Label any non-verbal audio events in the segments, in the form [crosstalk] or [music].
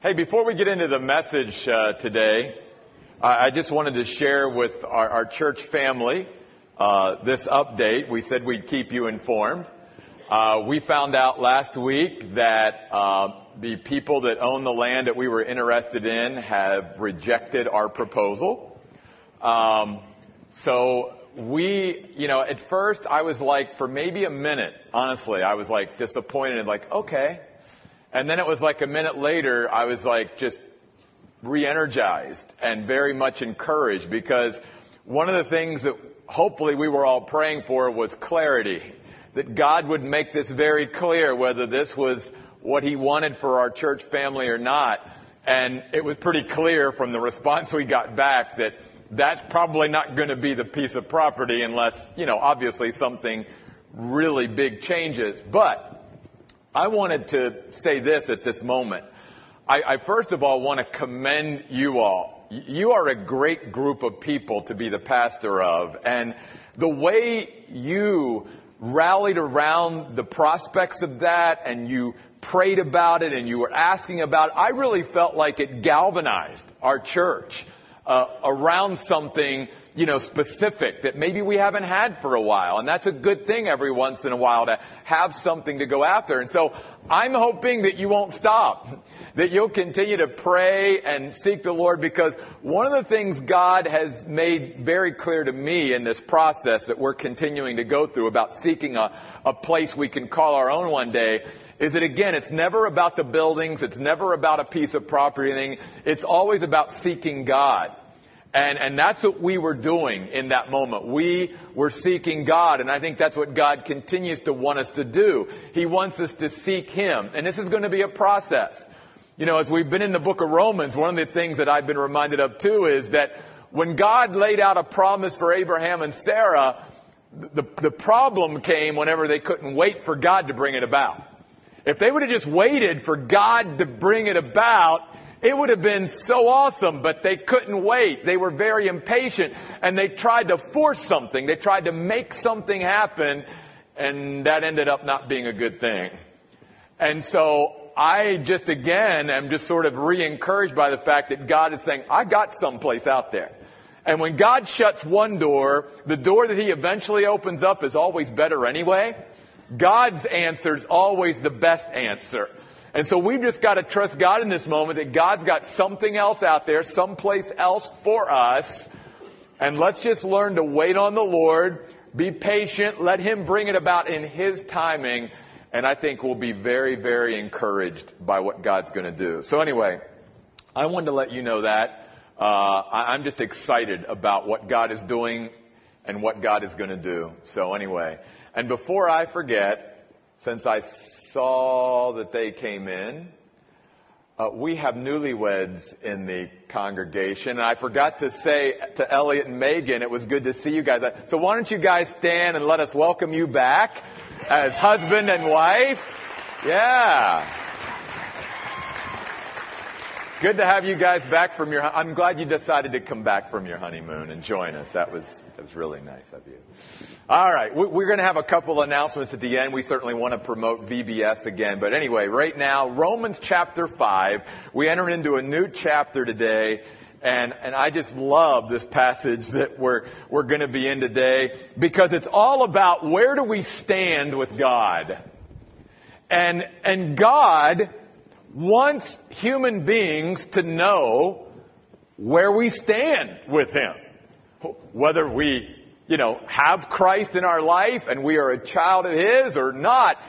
Hey, before we get into the message uh, today, I I just wanted to share with our, our church family uh, this update. We said we'd keep you informed. Uh, we found out last week that uh, the people that own the land that we were interested in have rejected our proposal. Um, so we, you know, at first I was like, for maybe a minute, honestly, I was like disappointed, like, okay, and then it was like a minute later, I was like just re-energized and very much encouraged because one of the things that hopefully we were all praying for was clarity. That God would make this very clear whether this was what He wanted for our church family or not. And it was pretty clear from the response we got back that that's probably not going to be the piece of property unless, you know, obviously something really big changes. But I wanted to say this at this moment. I, I, first of all want to commend you all. You are a great group of people to be the pastor of. And the way you rallied around the prospects of that and you prayed about it and you were asking about it, I really felt like it galvanized our church uh, around something you know, specific that maybe we haven't had for a while. And that's a good thing every once in a while to have something to go after. And so I'm hoping that you won't stop, [laughs] that you'll continue to pray and seek the Lord because one of the things God has made very clear to me in this process that we're continuing to go through about seeking a, a place we can call our own one day is that again, it's never about the buildings. It's never about a piece of property. It's always about seeking God. And, and that's what we were doing in that moment. We were seeking God, and I think that's what God continues to want us to do. He wants us to seek Him. And this is going to be a process. You know, as we've been in the book of Romans, one of the things that I've been reminded of too is that when God laid out a promise for Abraham and Sarah, the, the problem came whenever they couldn't wait for God to bring it about. If they would have just waited for God to bring it about, it would have been so awesome, but they couldn't wait. They were very impatient and they tried to force something. They tried to make something happen and that ended up not being a good thing. And so I just again am just sort of re-encouraged by the fact that God is saying, I got someplace out there. And when God shuts one door, the door that he eventually opens up is always better anyway. God's answer is always the best answer. And so we've just got to trust God in this moment that God's got something else out there, someplace else for us. And let's just learn to wait on the Lord, be patient, let Him bring it about in His timing. And I think we'll be very, very encouraged by what God's going to do. So anyway, I wanted to let you know that. Uh, I'm just excited about what God is doing and what God is going to do. So anyway, and before I forget, since I saw that they came in. Uh, we have newlyweds in the congregation. And I forgot to say to Elliot and Megan, it was good to see you guys. So why don't you guys stand and let us welcome you back as husband and wife? Yeah. Good to have you guys back from your, I'm glad you decided to come back from your honeymoon and join us. That was, that was really nice of you. All right, we're going to have a couple announcements at the end. We certainly want to promote VBS again. But anyway, right now, Romans chapter 5, we enter into a new chapter today. And, and I just love this passage that we're, we're going to be in today because it's all about where do we stand with God. And, and God wants human beings to know where we stand with Him. Whether we you know, have Christ in our life and we are a child of His or not,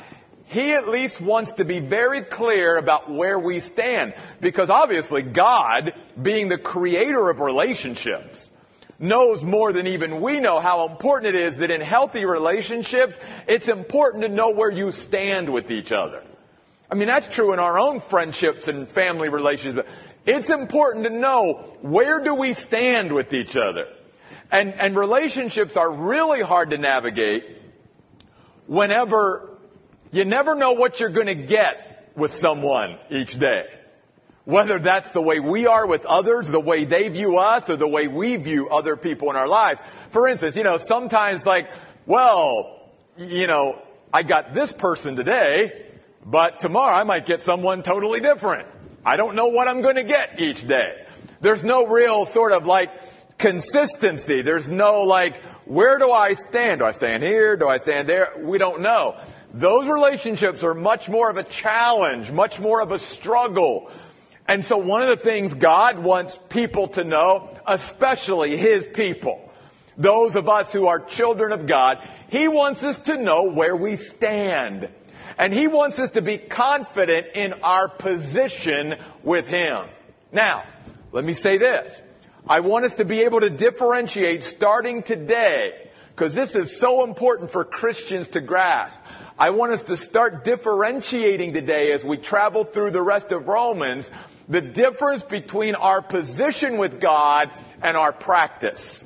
He at least wants to be very clear about where we stand. Because obviously God, being the creator of relationships, knows more than even we know how important it is that in healthy relationships, it's important to know where you stand with each other. I mean, that's true in our own friendships and family relationships. It's important to know where do we stand with each other. And, and relationships are really hard to navigate whenever you never know what you're going to get with someone each day. Whether that's the way we are with others, the way they view us, or the way we view other people in our lives. For instance, you know, sometimes like, well, you know, I got this person today, but tomorrow I might get someone totally different. I don't know what I'm going to get each day. There's no real sort of like consistency. There's no like, where do I stand? Do I stand here? Do I stand there? We don't know. Those relationships are much more of a challenge, much more of a struggle. And so one of the things God wants people to know, especially His people, those of us who are children of God, He wants us to know where we stand. And He wants us to be confident in our position with Him. Now, let me say this. I want us to be able to differentiate starting today, because this is so important for Christians to grasp. I want us to start differentiating today as we travel through the rest of Romans, the difference between our position with God and our practice.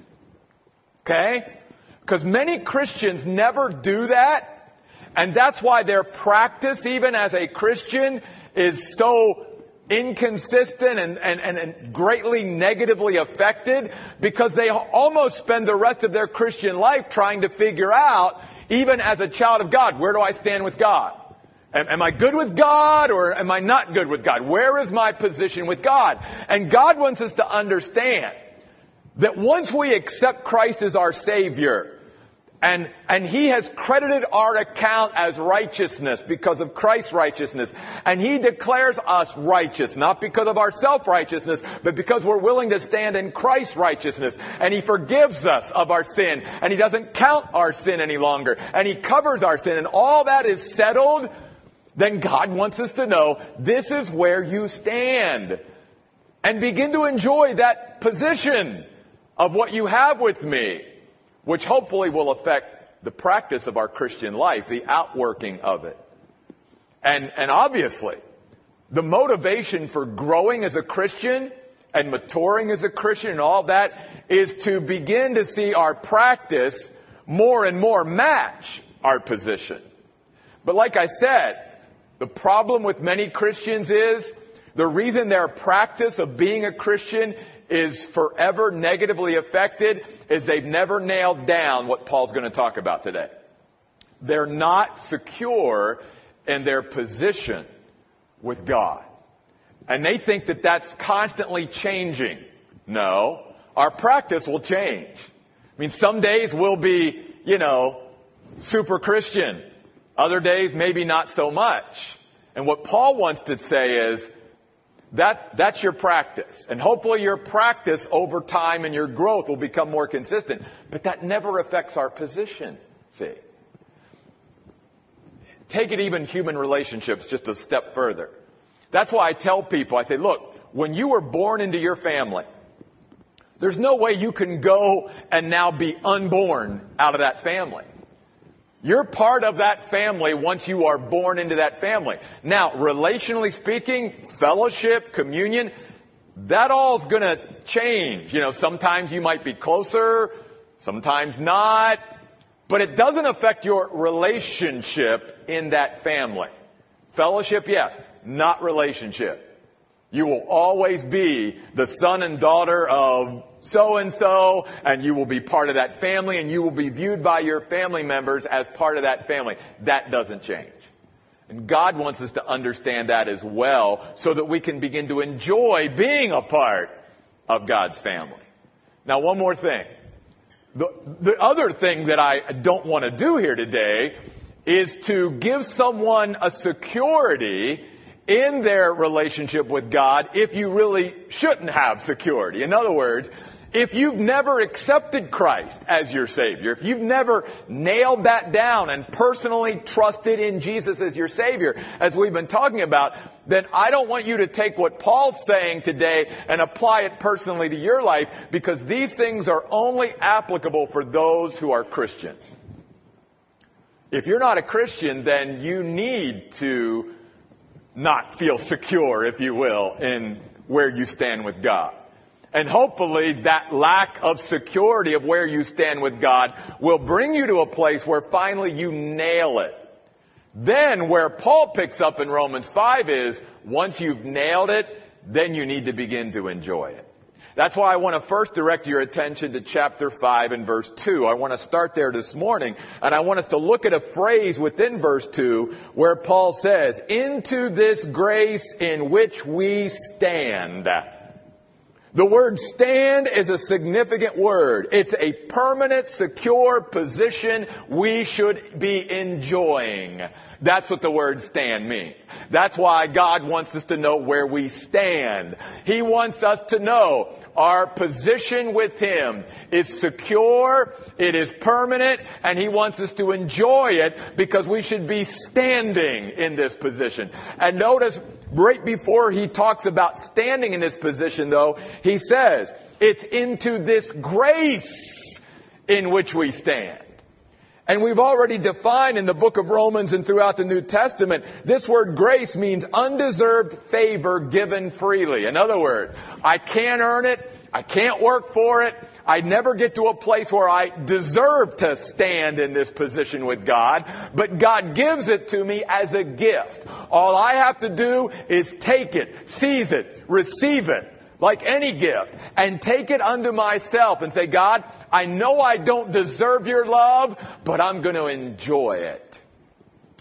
Okay? Because many Christians never do that. And that's why their practice, even as a Christian, is so inconsistent and, and, and, greatly negatively affected because they almost spend the rest of their Christian life trying to figure out, even as a child of God, where do I stand with God? Am, am I good with God or am I not good with God? Where is my position with God? And God wants us to understand that once we accept Christ as our Savior, and, and he has credited our account as righteousness because of Christ's righteousness. And he declares us righteous, not because of our self-righteousness, but because we're willing to stand in Christ's righteousness. And he forgives us of our sin. And he doesn't count our sin any longer. And he covers our sin. And all that is settled. Then God wants us to know this is where you stand. And begin to enjoy that position of what you have with me which hopefully will affect the practice of our Christian life, the outworking of it. And, and obviously, the motivation for growing as a Christian and maturing as a Christian and all that is to begin to see our practice more and more match our position. But like I said, the problem with many Christians is the reason their practice of being a Christian is forever negatively affected is they've never nailed down what Paul's going to talk about today. They're not secure in their position with God. And they think that that's constantly changing. No, our practice will change. I mean, some days we'll be, you know, super Christian. Other days, maybe not so much. And what Paul wants to say is, that, that's your practice. And hopefully your practice over time and your growth will become more consistent. But that never affects our position, see. Take it even human relationships just a step further. That's why I tell people, I say, look, when you were born into your family, there's no way you can go and now be unborn out of that family. You're part of that family once you are born into that family. Now, relationally speaking, fellowship, communion, that all's gonna change. You know, sometimes you might be closer, sometimes not, but it doesn't affect your relationship in that family. Fellowship, yes, not relationship. You will always be the son and daughter of so and so, and you will be part of that family, and you will be viewed by your family members as part of that family. That doesn't change. And God wants us to understand that as well, so that we can begin to enjoy being a part of God's family. Now, one more thing. The, the other thing that I don't want to do here today is to give someone a security in their relationship with God if you really shouldn't have security. In other words, if you've never accepted Christ as your Savior, if you've never nailed that down and personally trusted in Jesus as your Savior, as we've been talking about, then I don't want you to take what Paul's saying today and apply it personally to your life because these things are only applicable for those who are Christians. If you're not a Christian, then you need to not feel secure, if you will, in where you stand with God. And hopefully that lack of security of where you stand with God will bring you to a place where finally you nail it. Then where Paul picks up in Romans 5 is once you've nailed it, then you need to begin to enjoy it. That's why I want to first direct your attention to chapter 5 and verse 2. I want to start there this morning, and I want us to look at a phrase within verse 2 where Paul says, into this grace in which we stand. The word stand is a significant word. It's a permanent, secure position we should be enjoying. That's what the word stand means. That's why God wants us to know where we stand. He wants us to know our position with Him is secure, it is permanent, and He wants us to enjoy it because we should be standing in this position. And notice right before he talks about standing in this position though, he says, it's into this grace in which we stand. And we've already defined in the book of Romans and throughout the New Testament, this word grace means undeserved favor given freely. In other words, I can't earn it. I can't work for it. I never get to a place where I deserve to stand in this position with God, but God gives it to me as a gift. All I have to do is take it, seize it, receive it like any gift, and take it unto myself and say, God, I know I don't deserve your love, but I'm going to enjoy it.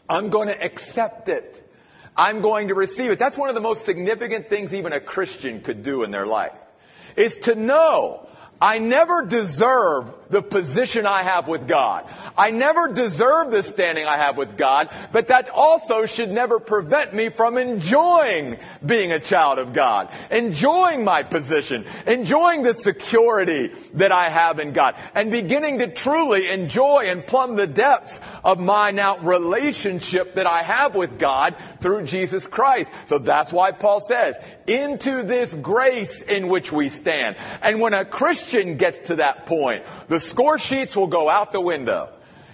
I'm going to accept it. I'm going to receive it. That's one of the most significant things even a Christian could do in their life, is to know I never deserve the position I have with God. I never deserve the standing I have with God, but that also should never prevent me from enjoying being a child of God, enjoying my position, enjoying the security that I have in God, and beginning to truly enjoy and plumb the depths of my now relationship that I have with God through Jesus Christ. So that's why Paul says, into this grace in which we stand. And when a Christian gets to that point, the score sheets will go out the window.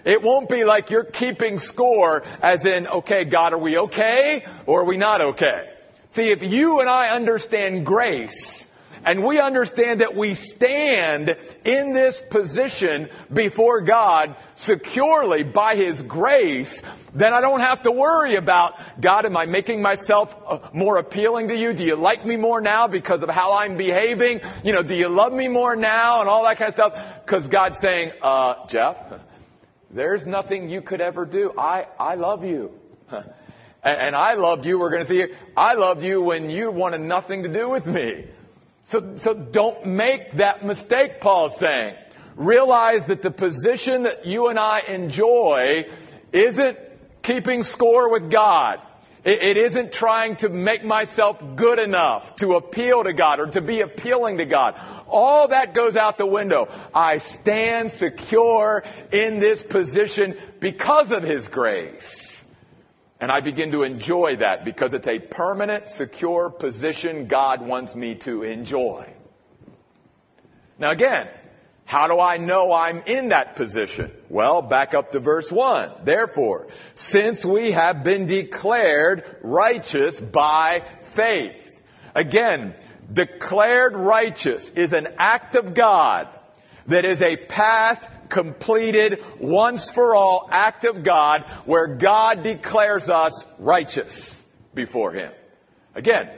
It won't be like you're keeping score as in, okay, God, are we okay or are we not okay? See, if you and I understand grace, and we understand that we stand in this position before God securely by His grace, then I don't have to worry about, God, am I making myself uh, more appealing to you? Do you like me more now because of how I'm behaving? You know, do you love me more now and all that kind of stuff? Because God's saying, uh, Jeff, there's nothing you could ever do. I, I love you. [laughs] And, and I loved you. We're going to see, I loved you when you wanted nothing to do with me. So, so don't make that mistake, Paul's saying. Realize that the position that you and I enjoy isn't keeping score with God. It, it isn't trying to make myself good enough to appeal to God or to be appealing to God. All that goes out the window. I stand secure in this position because of His grace. And I begin to enjoy that because it's a permanent, secure position God wants me to enjoy. Now again, how do I know I'm in that position? Well, back up to verse 1. Therefore, since we have been declared righteous by faith. Again, declared righteous is an act of God that is a past, completed, once for all act of God where God declares us righteous before Him. Again,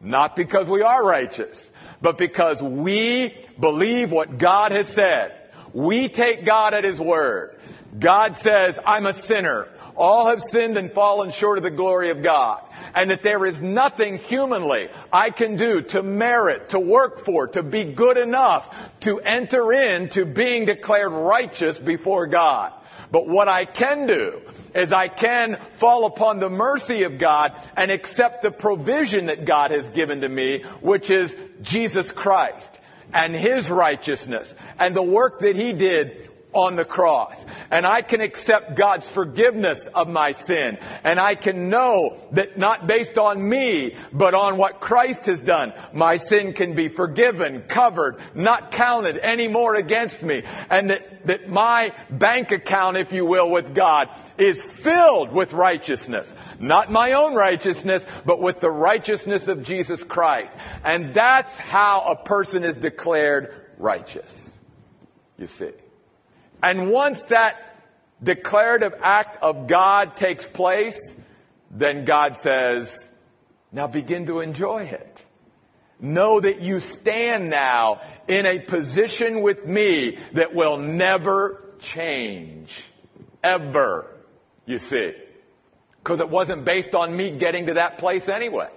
not because we are righteous, but because we believe what God has said. We take God at His word. God says, I'm a sinner. All have sinned and fallen short of the glory of God. And that there is nothing humanly I can do to merit, to work for, to be good enough to enter into being declared righteous before God. But what I can do is I can fall upon the mercy of God and accept the provision that God has given to me, which is Jesus Christ and His righteousness and the work that He did on the cross. And I can accept God's forgiveness of my sin. And I can know that not based on me, but on what Christ has done, my sin can be forgiven, covered, not counted anymore against me. And that, that my bank account, if you will, with God is filled with righteousness. Not my own righteousness, but with the righteousness of Jesus Christ. And that's how a person is declared righteous. You see. And once that declarative act of God takes place, then God says, now begin to enjoy it. Know that you stand now in a position with me that will never change. Ever. You see. Because it wasn't based on me getting to that place anyway.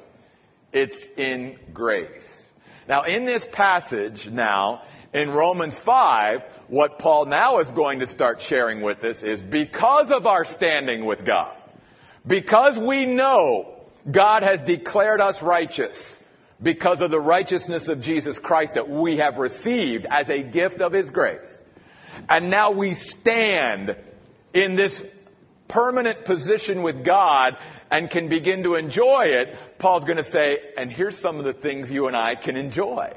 It's in grace. Now, in this passage now, in Romans 5, what Paul now is going to start sharing with us is because of our standing with God, because we know God has declared us righteous, because of the righteousness of Jesus Christ that we have received as a gift of His grace. And now we stand in this permanent position with God and can begin to enjoy it. Paul's going to say, and here's some of the things you and I can enjoy.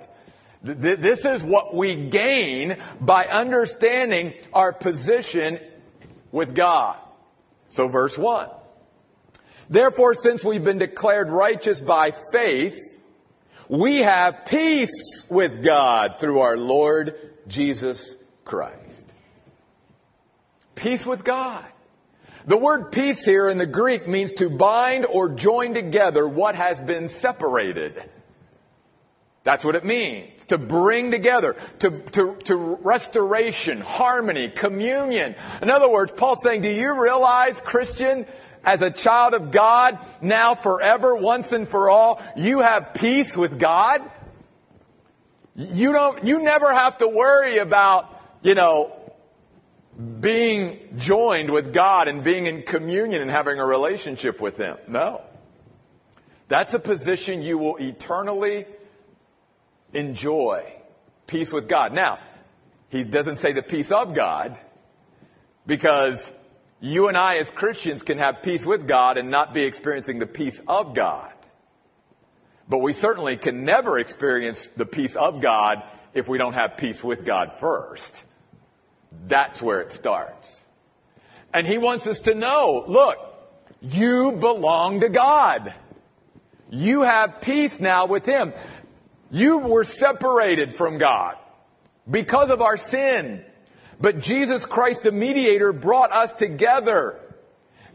This is what we gain by understanding our position with God. So verse 1. Therefore, since we've been declared righteous by faith, we have peace with God through our Lord Jesus Christ. Peace with God. The word peace here in the Greek means to bind or join together what has been separated. That's what it means. To bring together, to, to, to restoration, harmony, communion. In other words, Paul's saying, do you realize, Christian, as a child of God, now forever, once and for all, you have peace with God? You don't, you never have to worry about, you know, being joined with God and being in communion and having a relationship with Him. No. That's a position you will eternally enjoy peace with God. Now, he doesn't say the peace of God because you and I as Christians can have peace with God and not be experiencing the peace of God. But we certainly can never experience the peace of God if we don't have peace with God first. That's where it starts. And he wants us to know, look, you belong to God. You have peace now with Him. You were separated from God because of our sin. But Jesus Christ, the mediator, brought us together.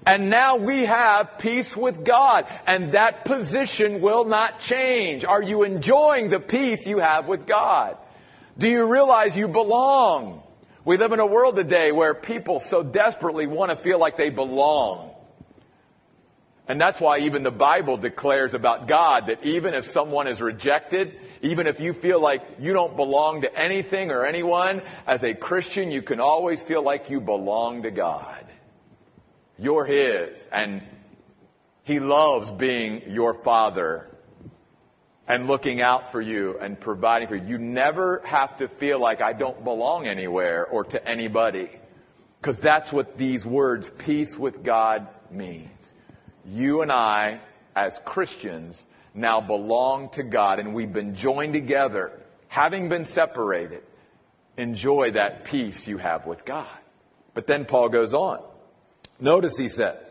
And now we have peace with God. And that position will not change. Are you enjoying the peace you have with God? Do you realize you belong? We live in a world today where people so desperately want to feel like they belong. And that's why even the Bible declares about God that even if someone is rejected, even if you feel like you don't belong to anything or anyone, as a Christian, you can always feel like you belong to God. You're His, and He loves being your Father and looking out for you and providing for you. You never have to feel like I don't belong anywhere or to anybody. Because that's what these words, peace with God, means you and I, as Christians, now belong to God and we've been joined together, having been separated. Enjoy that peace you have with God. But then Paul goes on. Notice he says,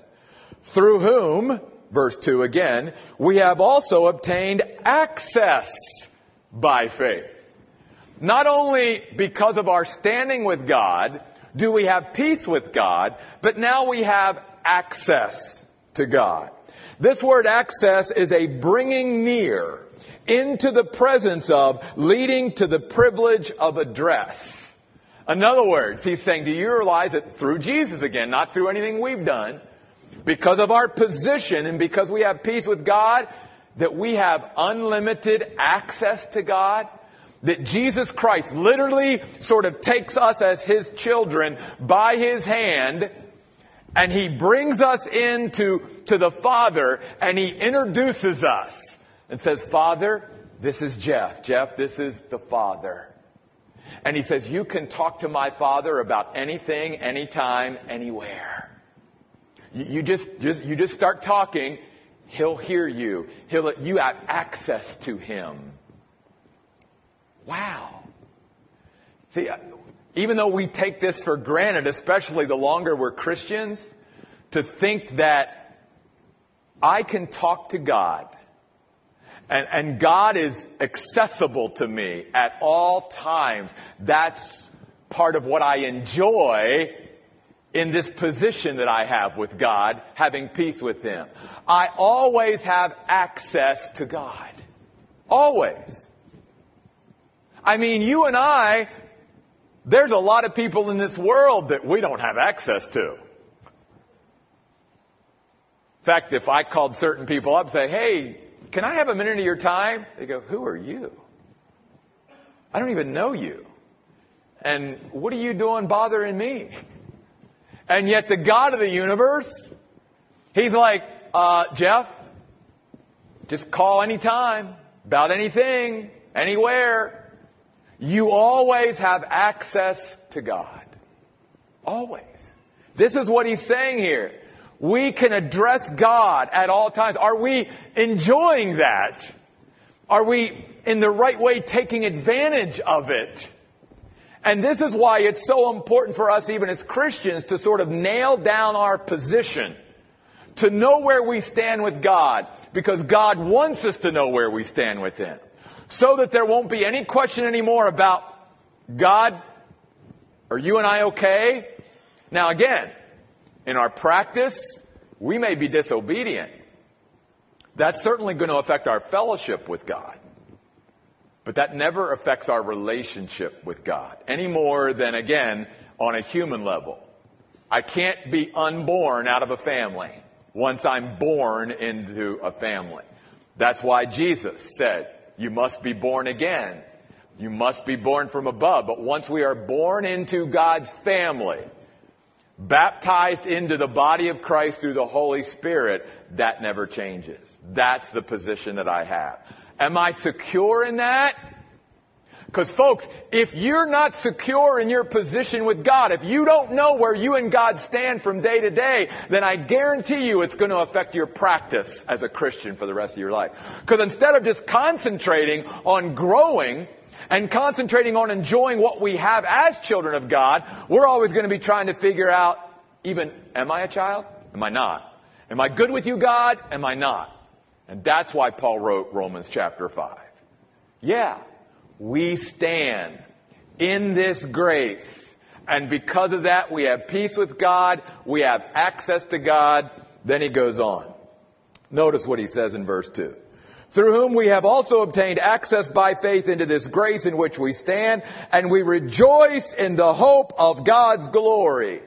through whom, verse 2 again, we have also obtained access by faith. Not only because of our standing with God do we have peace with God, but now we have access to God. This word access is a bringing near into the presence of, leading to the privilege of address. In other words, he's saying, do you realize that through Jesus again, not through anything we've done, because of our position and because we have peace with God, that we have unlimited access to God? That Jesus Christ literally sort of takes us as His children by His hand and he brings us into to the Father and he introduces us and says, Father, this is Jeff. Jeff, this is the Father. And he says, You can talk to my Father about anything, anytime, anywhere. You, you just, just, you just start talking, he'll hear you. He'll, you have access to him. Wow. See, even though we take this for granted, especially the longer we're Christians, to think that I can talk to God and, and God is accessible to me at all times. That's part of what I enjoy in this position that I have with God, having peace with Him. I always have access to God. Always. I mean, you and I, there's a lot of people in this world that we don't have access to. In fact, if I called certain people up and say, hey, can I have a minute of your time? They go, who are you? I don't even know you. And what are you doing bothering me? And yet the God of the universe, he's like, uh, Jeff, just call anytime about anything, anywhere. You always have access to God. Always. This is what he's saying here. We can address God at all times. Are we enjoying that? Are we in the right way taking advantage of it? And this is why it's so important for us, even as Christians, to sort of nail down our position, to know where we stand with God, because God wants us to know where we stand with Him so that there won't be any question anymore about God, are you and I okay? Now again, in our practice, we may be disobedient. That's certainly going to affect our fellowship with God. But that never affects our relationship with God any more than, again, on a human level. I can't be unborn out of a family once I'm born into a family. That's why Jesus said, you must be born again. You must be born from above. But once we are born into God's family, baptized into the body of Christ through the Holy Spirit, that never changes. That's the position that I have. Am I secure in that? Because folks, if you're not secure in your position with God, if you don't know where you and God stand from day to day, then I guarantee you it's going to affect your practice as a Christian for the rest of your life. Because instead of just concentrating on growing, and concentrating on enjoying what we have as children of God, we're always going to be trying to figure out even, am I a child? Am I not? Am I good with you, God? Am I not? And that's why Paul wrote Romans chapter 5. Yeah, we stand in this grace. And because of that, we have peace with God. We have access to God. Then he goes on. Notice what he says in verse 2. Through whom we have also obtained access by faith into this grace in which we stand, and we rejoice in the hope of God's glory.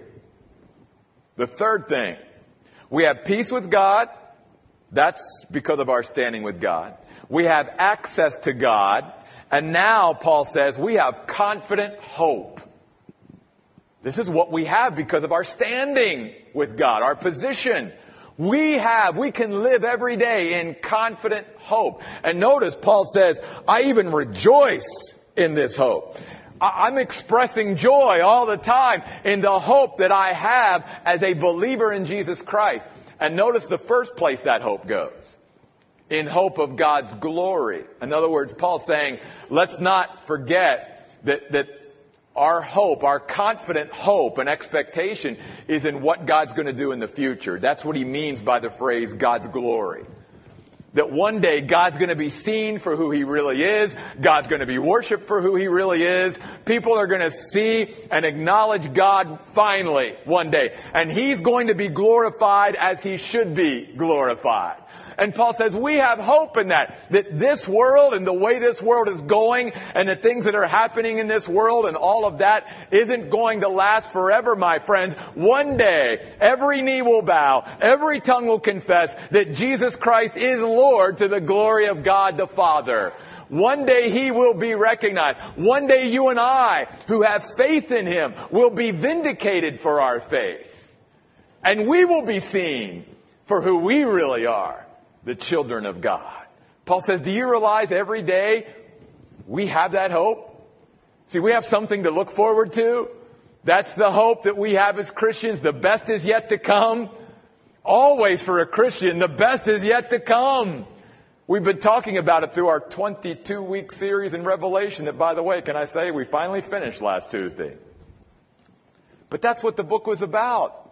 The third thing, we have peace with God. That's because of our standing with God. We have access to God. And now, Paul says, we have confident hope. This is what we have because of our standing with God, our position. We have, we can live every day in confident hope. And notice Paul says, I even rejoice in this hope. I'm expressing joy all the time in the hope that I have as a believer in Jesus Christ. And notice the first place that hope goes in hope of God's glory. In other words, Paul's saying, let's not forget that, that our hope, our confident hope and expectation is in what God's going to do in the future. That's what he means by the phrase God's glory. That one day God's going to be seen for who He really is. God's going to be worshiped for who He really is. People are going to see and acknowledge God finally one day. And He's going to be glorified as He should be glorified. And Paul says we have hope in that, that this world and the way this world is going and the things that are happening in this world and all of that isn't going to last forever, my friends. One day, every knee will bow, every tongue will confess that Jesus Christ is Lord to the glory of God the Father. One day he will be recognized. One day you and I, who have faith in him, will be vindicated for our faith. And we will be seen for who we really are the children of God. Paul says, Do you realize every day we have that hope? See, we have something to look forward to. That's the hope that we have as Christians. The best is yet to come. Always for a Christian, the best is yet to come. We've been talking about it through our 22 week series in Revelation that, by the way, can I say, we finally finished last Tuesday. But that's what the book was about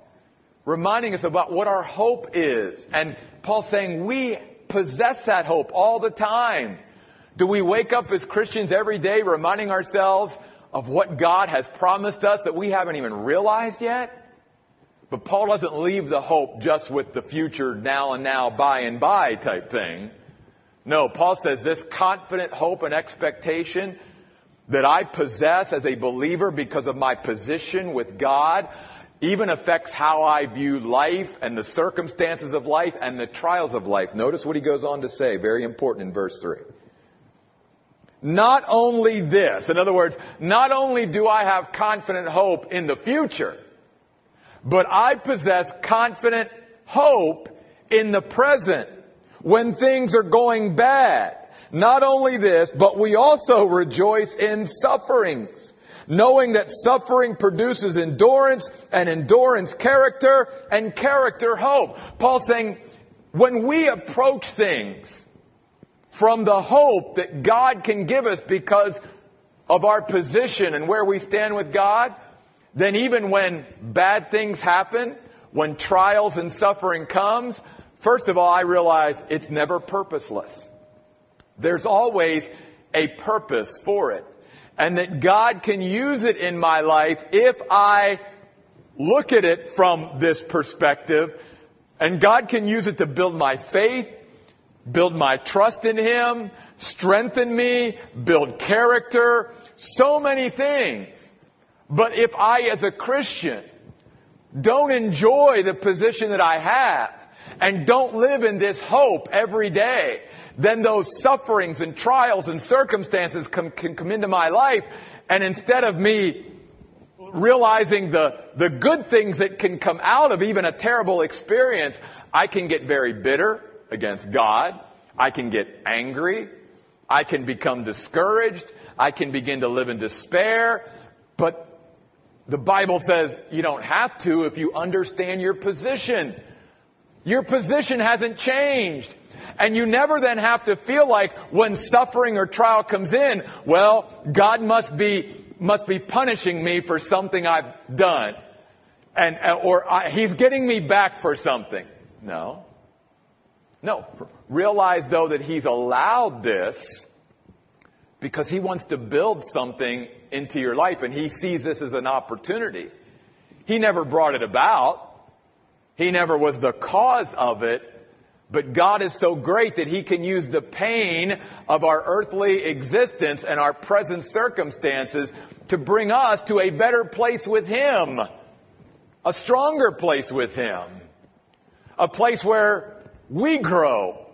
reminding us about what our hope is. And Paul's saying we possess that hope all the time. Do we wake up as Christians every day reminding ourselves of what God has promised us that we haven't even realized yet? But Paul doesn't leave the hope just with the future now and now, by and by type thing. No, Paul says this confident hope and expectation that I possess as a believer because of my position with God even affects how I view life and the circumstances of life and the trials of life. Notice what he goes on to say, very important in verse 3. Not only this, in other words, not only do I have confident hope in the future, but I possess confident hope in the present when things are going bad. Not only this, but we also rejoice in sufferings, knowing that suffering produces endurance and endurance character and character hope. Paul saying, when we approach things from the hope that God can give us because of our position and where we stand with God, then even when bad things happen, when trials and suffering comes, first of all, I realize it's never purposeless. There's always a purpose for it. And that God can use it in my life if I look at it from this perspective. And God can use it to build my faith, build my trust in Him, strengthen me, build character, so many things. But if I, as a Christian, don't enjoy the position that I have and don't live in this hope every day, then those sufferings and trials and circumstances come, can come into my life. And instead of me realizing the, the good things that can come out of even a terrible experience, I can get very bitter against God. I can get angry. I can become discouraged. I can begin to live in despair. But the Bible says you don't have to if you understand your position. Your position hasn't changed. And you never then have to feel like when suffering or trial comes in, well, God must be, must be punishing me for something I've done. And, uh, or I, He's getting me back for something. No. No. Realize though that He's allowed this because He wants to build something into your life and He sees this as an opportunity. He never brought it about. He never was the cause of it, but God is so great that He can use the pain of our earthly existence and our present circumstances to bring us to a better place with Him, a stronger place with Him, a place where we grow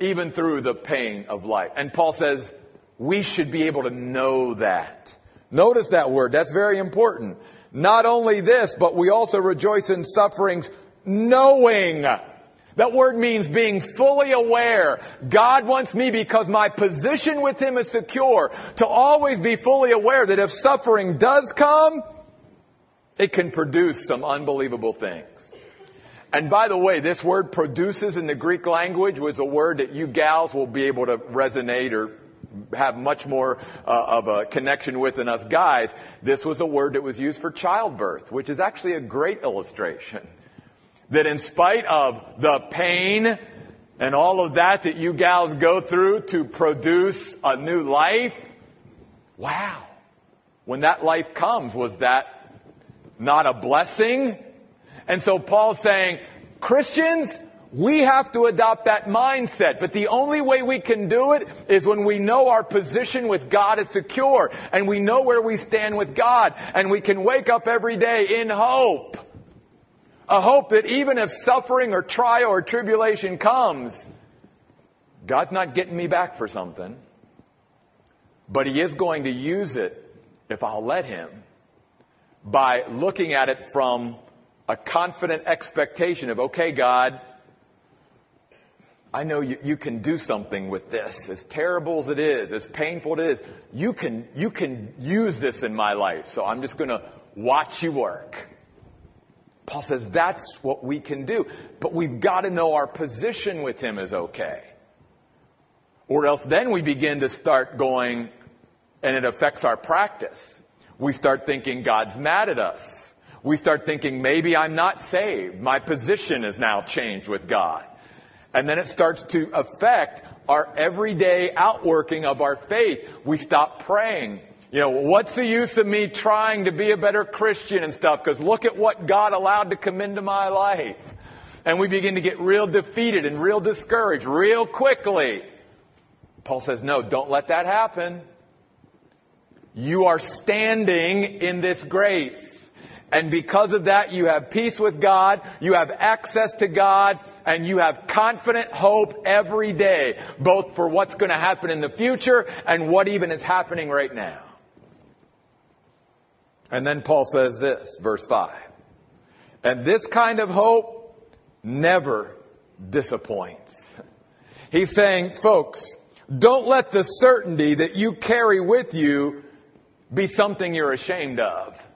even through the pain of life. And Paul says we should be able to know that. Notice that word. That's very important. Not only this, but we also rejoice in sufferings knowing that word means being fully aware. God wants me because my position with Him is secure to always be fully aware that if suffering does come, it can produce some unbelievable things. And by the way, this word produces in the Greek language was a word that you gals will be able to resonate or have much more uh, of a connection with than us guys. This was a word that was used for childbirth, which is actually a great illustration that in spite of the pain and all of that that you gals go through to produce a new life, wow. When that life comes, was that not a blessing? And so Paul's saying, Christians, we have to adopt that mindset, but the only way we can do it is when we know our position with God is secure and we know where we stand with God and we can wake up every day in hope. A hope that even if suffering or trial or tribulation comes, God's not getting me back for something, but He is going to use it if I'll let Him by looking at it from a confident expectation of, okay, God, I know you, you, can do something with this. As terrible as it is, as painful as it is, you can, you can use this in my life. So I'm just going to watch you work. Paul says that's what we can do. But we've got to know our position with him is okay. Or else then we begin to start going, and it affects our practice. We start thinking God's mad at us. We start thinking maybe I'm not saved. My position is now changed with God. And then it starts to affect our everyday outworking of our faith. We stop praying. You know, what's the use of me trying to be a better Christian and stuff? Because look at what God allowed to come into my life. And we begin to get real defeated and real discouraged real quickly. Paul says, no, don't let that happen. You are standing in this grace. And because of that, you have peace with God, you have access to God, and you have confident hope every day, both for what's going to happen in the future and what even is happening right now. And then Paul says this, verse 5. And this kind of hope never disappoints. He's saying, folks, don't let the certainty that you carry with you be something you're ashamed of.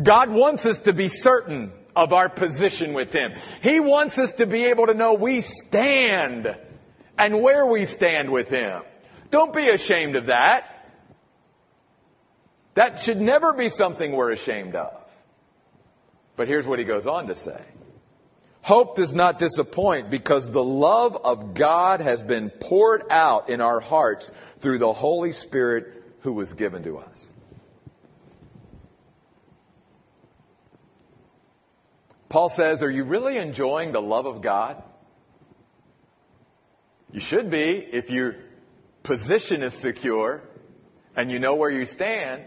God wants us to be certain of our position with Him. He wants us to be able to know we stand and where we stand with Him. Don't be ashamed of that. That should never be something we're ashamed of. But here's what he goes on to say. Hope does not disappoint because the love of God has been poured out in our hearts through the Holy Spirit who was given to us. Paul says, Are you really enjoying the love of God? You should be if your position is secure and you know where you stand.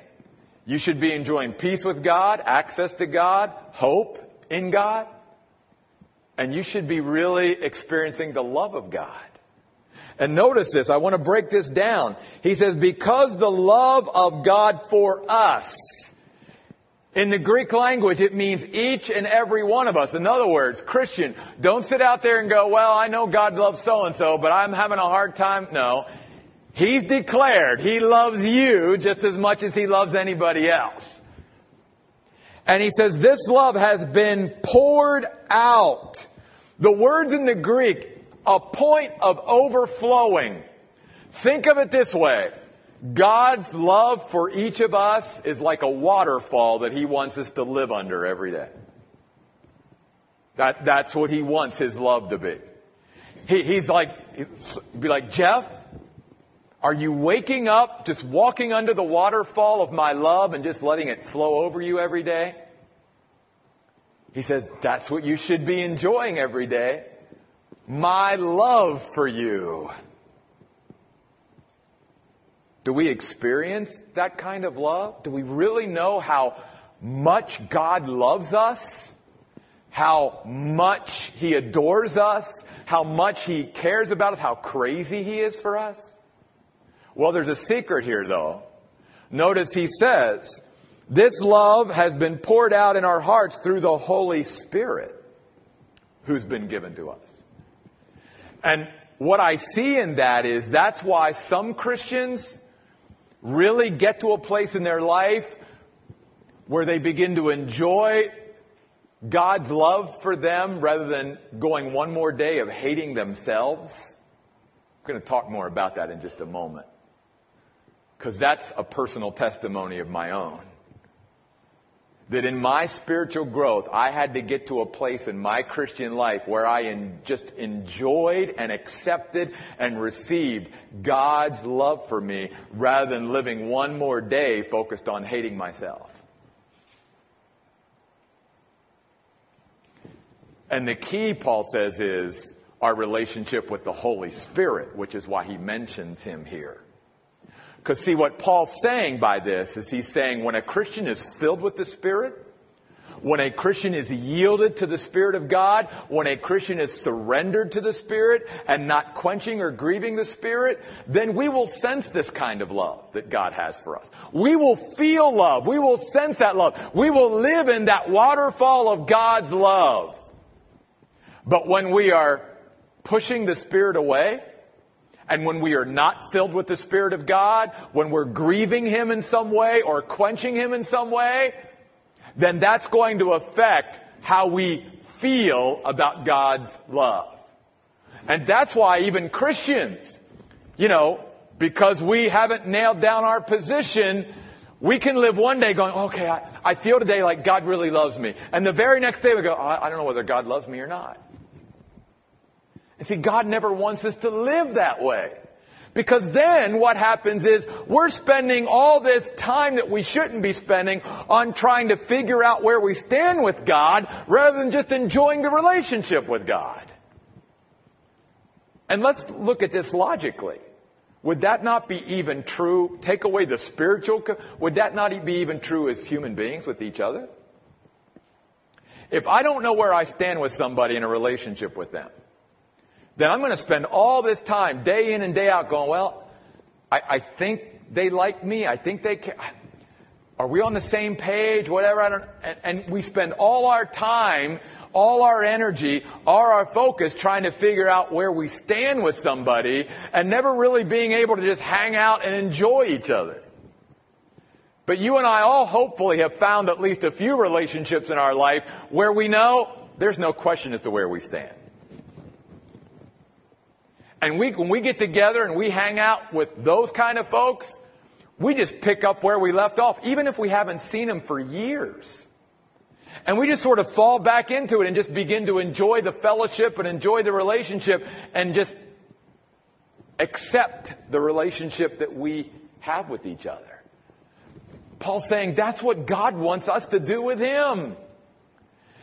You should be enjoying peace with God, access to God, hope in God. And you should be really experiencing the love of God. And notice this, I want to break this down. He says, because the love of God for us. In the Greek language, it means each and every one of us. In other words, Christian, don't sit out there and go, well, I know God loves so and so, but I'm having a hard time. No. He's declared he loves you just as much as he loves anybody else. And he says, this love has been poured out. The words in the Greek a point of overflowing. Think of it this way. God's love for each of us is like a waterfall that He wants us to live under every day. That, that's what He wants His love to be. He, he's like, be like, Jeff, are you waking up just walking under the waterfall of my love and just letting it flow over you every day? He says, that's what you should be enjoying every day my love for you. Do we experience that kind of love? Do we really know how much God loves us? How much He adores us? How much He cares about us? How crazy He is for us? Well, there's a secret here though. Notice He says, this love has been poured out in our hearts through the Holy Spirit who's been given to us. And what I see in that is that's why some Christians really get to a place in their life where they begin to enjoy God's love for them rather than going one more day of hating themselves. I'm going to talk more about that in just a moment. Because that's a personal testimony of my own that in my spiritual growth, I had to get to a place in my Christian life where I just enjoyed and accepted and received God's love for me rather than living one more day focused on hating myself. And the key, Paul says, is our relationship with the Holy Spirit, which is why he mentions him here. Because see, what Paul's saying by this is he's saying when a Christian is filled with the Spirit, when a Christian is yielded to the Spirit of God, when a Christian is surrendered to the Spirit and not quenching or grieving the Spirit, then we will sense this kind of love that God has for us. We will feel love. We will sense that love. We will live in that waterfall of God's love. But when we are pushing the Spirit away, and when we are not filled with the Spirit of God, when we're grieving Him in some way or quenching Him in some way, then that's going to affect how we feel about God's love. And that's why even Christians, you know, because we haven't nailed down our position, we can live one day going, okay, I, I feel today like God really loves me. And the very next day we go, I, I don't know whether God loves me or not. And see, God never wants us to live that way. Because then what happens is we're spending all this time that we shouldn't be spending on trying to figure out where we stand with God rather than just enjoying the relationship with God. And let's look at this logically. Would that not be even true? Take away the spiritual, would that not be even true as human beings with each other? If I don't know where I stand with somebody in a relationship with them, then I'm going to spend all this time, day in and day out, going, well, I, I think they like me. I think they care. Are we on the same page? Whatever. I don't, and, and we spend all our time all our energy, all our focus trying to figure out where we stand with somebody and never really being able to just hang out and enjoy each other. But you and I all hopefully have found at least a few relationships in our life where we know there's no question as to where we stand. And we, when we get together and we hang out with those kind of folks, we just pick up where we left off, even if we haven't seen them for years. And we just sort of fall back into it and just begin to enjoy the fellowship and enjoy the relationship and just accept the relationship that we have with each other. Paul's saying that's what God wants us to do with Him.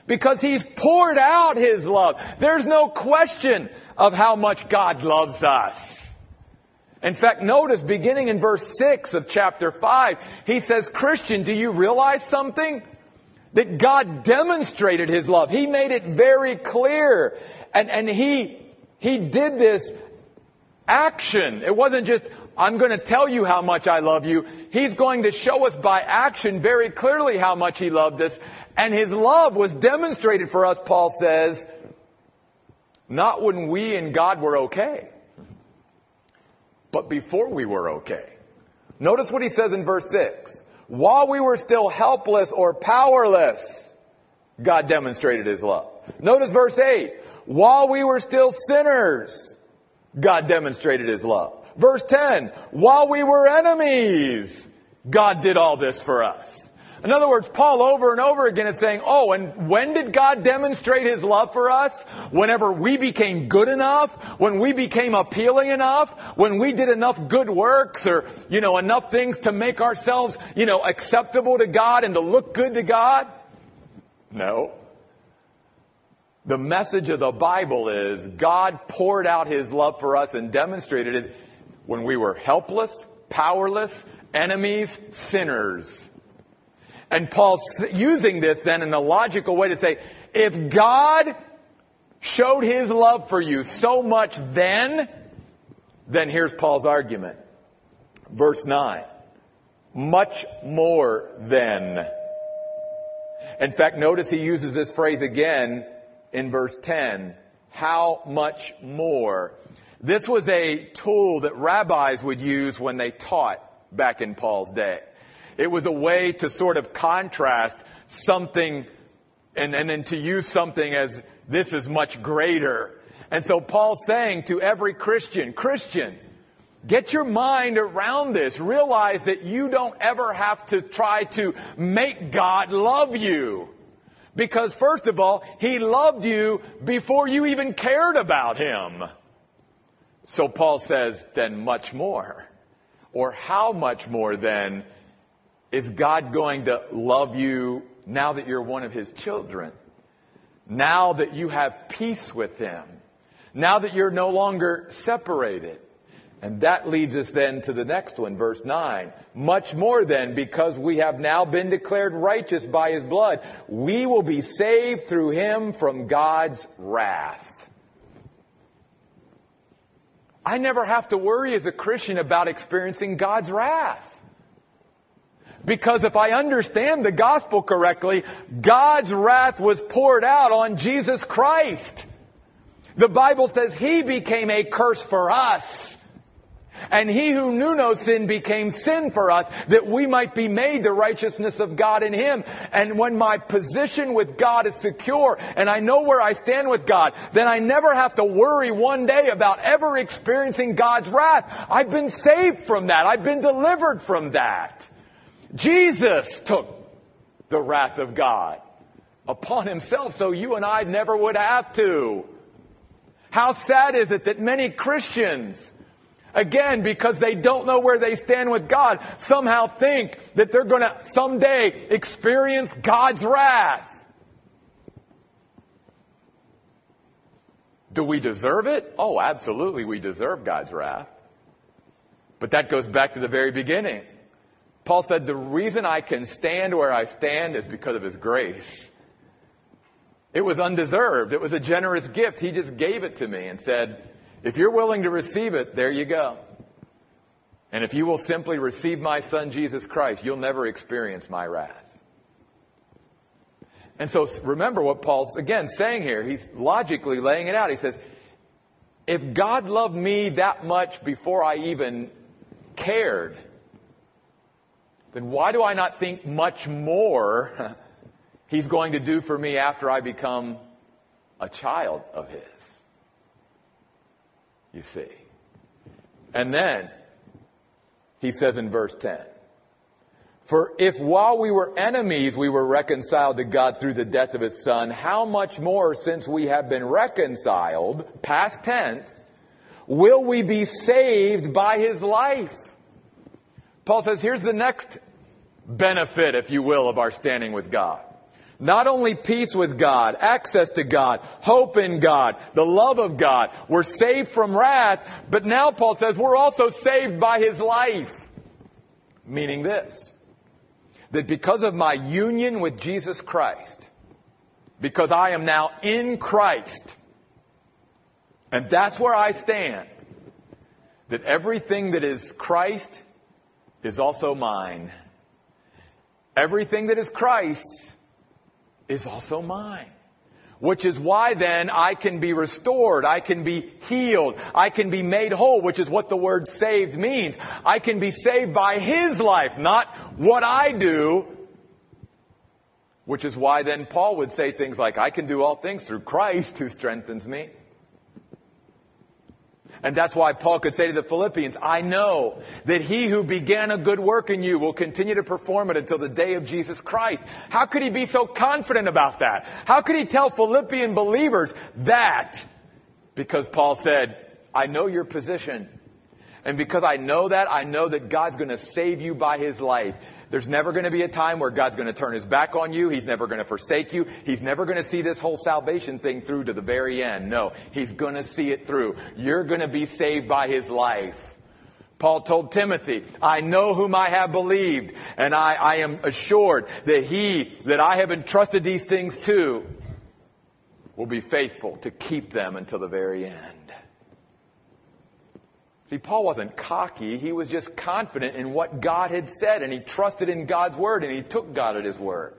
Because He's poured out His love. There's no question of how much God loves us. In fact, notice beginning in verse 6 of chapter 5, he says, Christian, do you realize something? that God demonstrated his love. He made it very clear. And, and he, he did this action. It wasn't just, I'm going to tell you how much I love you. He's going to show us by action very clearly how much he loved us. And his love was demonstrated for us, Paul says, not when we and God were okay, but before we were okay. Notice what he says in verse 6 while we were still helpless or powerless, God demonstrated his love. Notice verse 8. While we were still sinners, God demonstrated his love. Verse 10. While we were enemies, God did all this for us. In other words, Paul over and over again is saying, oh, and when did God demonstrate his love for us? Whenever we became good enough, when we became appealing enough, when we did enough good works or, you know, enough things to make ourselves, you know, acceptable to God and to look good to God? No. The message of the Bible is God poured out his love for us and demonstrated it when we were helpless, powerless, enemies, sinners. And Paul's using this then in a logical way to say, if God showed his love for you so much then, then here's Paul's argument. Verse 9. Much more than. In fact, notice he uses this phrase again in verse 10. How much more? This was a tool that rabbis would use when they taught back in Paul's day. It was a way to sort of contrast something and, and then to use something as this is much greater. And so Paul's saying to every Christian, Christian, get your mind around this. Realize that you don't ever have to try to make God love you. Because first of all, He loved you before you even cared about Him. So Paul says, then much more. Or how much more then is God going to love you now that you're one of His children? Now that you have peace with Him? Now that you're no longer separated? And that leads us then to the next one, verse 9. Much more then, because we have now been declared righteous by his blood, we will be saved through him from God's wrath. I never have to worry as a Christian about experiencing God's wrath. Because if I understand the gospel correctly, God's wrath was poured out on Jesus Christ. The Bible says he became a curse for us. And he who knew no sin became sin for us that we might be made the righteousness of God in him. And when my position with God is secure and I know where I stand with God, then I never have to worry one day about ever experiencing God's wrath. I've been saved from that. I've been delivered from that. Jesus took the wrath of God upon himself so you and I never would have to. How sad is it that many Christians, again, because they don't know where they stand with God, somehow think that they're going to someday experience God's wrath. Do we deserve it? Oh, absolutely, we deserve God's wrath. But that goes back to the very beginning. Paul said, The reason I can stand where I stand is because of his grace. It was undeserved. It was a generous gift. He just gave it to me and said, If you're willing to receive it, there you go. And if you will simply receive my son, Jesus Christ, you'll never experience my wrath. And so remember what Paul's again saying here. He's logically laying it out. He says, if God loved me that much before I even cared, then why do I not think much more [laughs] he's going to do for me after I become a child of his? You see. And then he says in verse 10, for if while we were enemies, we were reconciled to God through the death of his son, how much more since we have been reconciled, past tense, will we be saved by his life? Paul says, here's the next benefit, if you will, of our standing with God. Not only peace with God, access to God, hope in God, the love of God. We're saved from wrath, but now Paul says we're also saved by his life. Meaning this that because of my union with Jesus Christ, because I am now in Christ, and that's where I stand, that everything that is Christ is also mine. Everything that is Christ is also mine. Which is why then I can be restored. I can be healed. I can be made whole, which is what the word saved means. I can be saved by His life, not what I do. Which is why then Paul would say things like, I can do all things through Christ who strengthens me. And that's why Paul could say to the Philippians, I know that he who began a good work in you will continue to perform it until the day of Jesus Christ. How could he be so confident about that? How could he tell Philippian believers that? Because Paul said, I know your position. And because I know that, I know that God's going to save you by his life. There's never going to be a time where God's going to turn his back on you. He's never going to forsake you. He's never going to see this whole salvation thing through to the very end. No, he's going to see it through. You're going to be saved by his life. Paul told Timothy, I know whom I have believed, and I, I am assured that he that I have entrusted these things to will be faithful to keep them until the very end. See, Paul wasn't cocky. He was just confident in what God had said, and he trusted in God's word, and he took God at his word.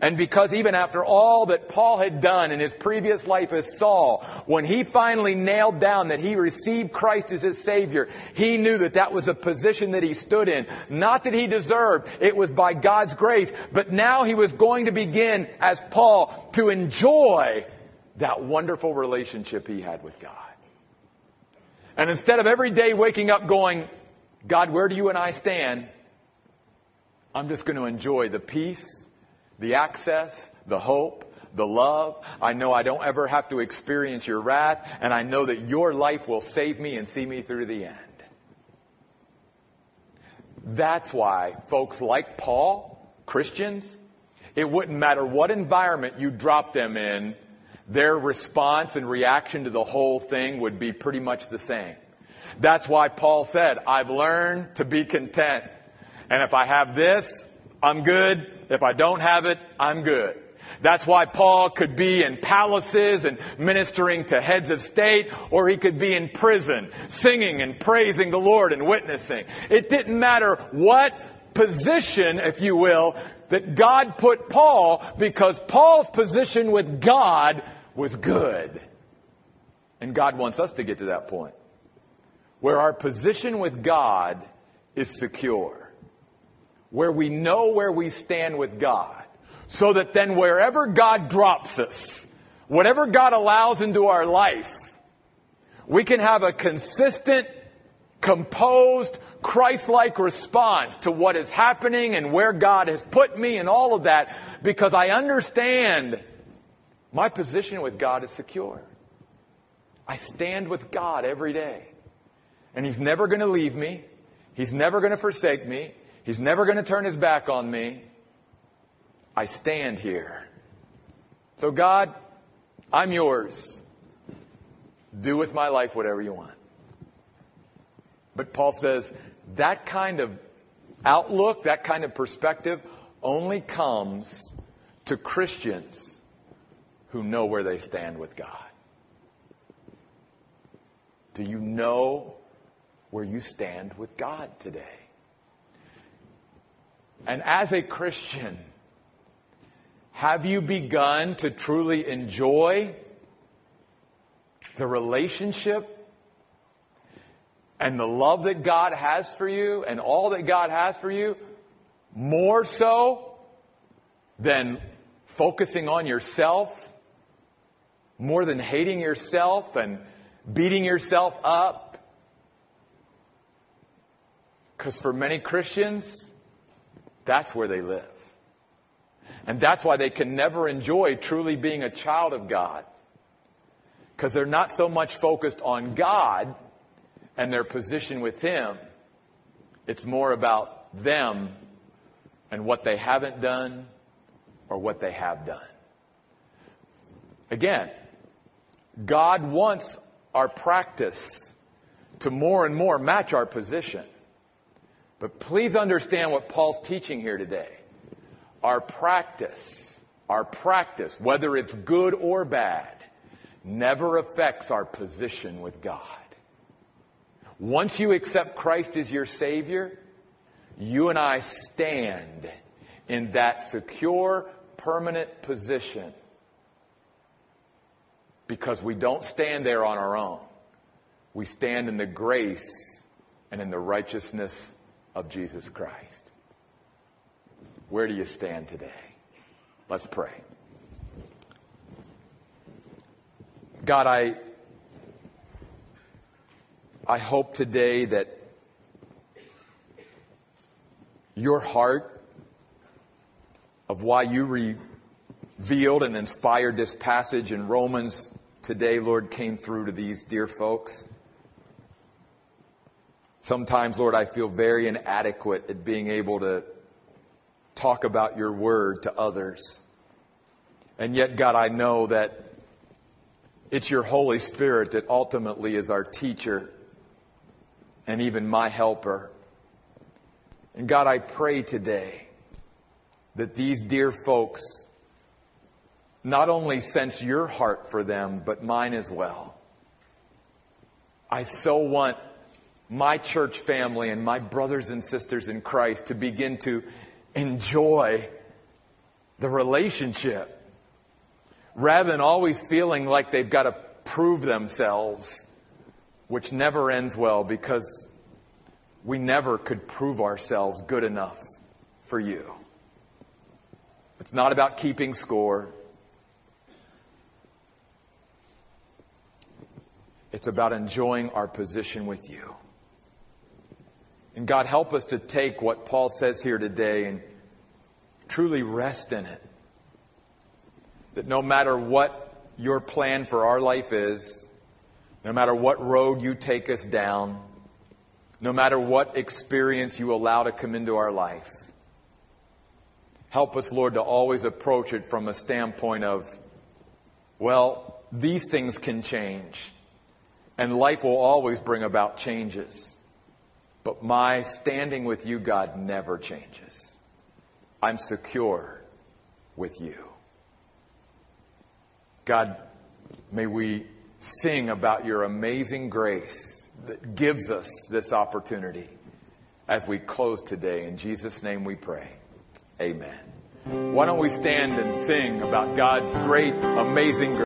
And because even after all that Paul had done in his previous life as Saul, when he finally nailed down that he received Christ as his Savior, he knew that that was a position that he stood in. Not that he deserved, it was by God's grace. But now he was going to begin, as Paul, to enjoy that wonderful relationship he had with God. And instead of every day waking up going, God, where do you and I stand? I'm just going to enjoy the peace, the access, the hope, the love. I know I don't ever have to experience your wrath, and I know that your life will save me and see me through the end. That's why folks like Paul, Christians, it wouldn't matter what environment you drop them in, their response and reaction to the whole thing would be pretty much the same. That's why Paul said, I've learned to be content. And if I have this, I'm good. If I don't have it, I'm good. That's why Paul could be in palaces and ministering to heads of state, or he could be in prison, singing and praising the Lord and witnessing. It didn't matter what position, if you will, that God put Paul, because Paul's position with God was good. And God wants us to get to that point where our position with God is secure, where we know where we stand with God, so that then wherever God drops us, whatever God allows into our life, we can have a consistent, composed, Christ like response to what is happening and where God has put me and all of that because I understand my position with God is secure. I stand with God every day. And He's never going to leave me. He's never going to forsake me. He's never going to turn His back on me. I stand here. So, God, I'm yours. Do with my life whatever you want. But Paul says that kind of outlook, that kind of perspective only comes to Christians who know where they stand with God. Do you know where you stand with God today? And as a Christian, have you begun to truly enjoy the relationship and the love that God has for you and all that God has for you more so than focusing on yourself, more than hating yourself and beating yourself up? Because for many Christians, that's where they live. And that's why they can never enjoy truly being a child of God. Because they're not so much focused on God and their position with Him. It's more about them and what they haven't done or what they have done. Again, God wants our practice to more and more match our position. But please understand what Paul's teaching here today. Our practice, our practice, whether it's good or bad, never affects our position with God. Once you accept Christ as your Savior, you and I stand in that secure, permanent position because we don't stand there on our own. We stand in the grace and in the righteousness of Jesus Christ. Where do you stand today? Let's pray. God, I, I hope today that your heart of why you revealed and inspired this passage in Romans today, Lord, came through to these dear folks. Sometimes, Lord, I feel very inadequate at being able to talk about your word to others. And yet, God, I know that it's your Holy Spirit that ultimately is our teacher and even my helper. And God, I pray today that these dear folks not only sense your heart for them, but mine as well. I so want my church family and my brothers and sisters in Christ to begin to enjoy the relationship rather than always feeling like they've got to prove themselves, which never ends well because we never could prove ourselves good enough for you. It's not about keeping score. It's about enjoying our position with you. And God, help us to take what Paul says here today and truly rest in it. That no matter what your plan for our life is, no matter what road you take us down, no matter what experience you allow to come into our life, help us, Lord, to always approach it from a standpoint of, well, these things can change, and life will always bring about changes. But my standing with you, God, never changes. I'm secure with you. God, may we sing about your amazing grace that gives us this opportunity as we close today. In Jesus' name we pray. Amen. Why don't we stand and sing about God's great, amazing grace?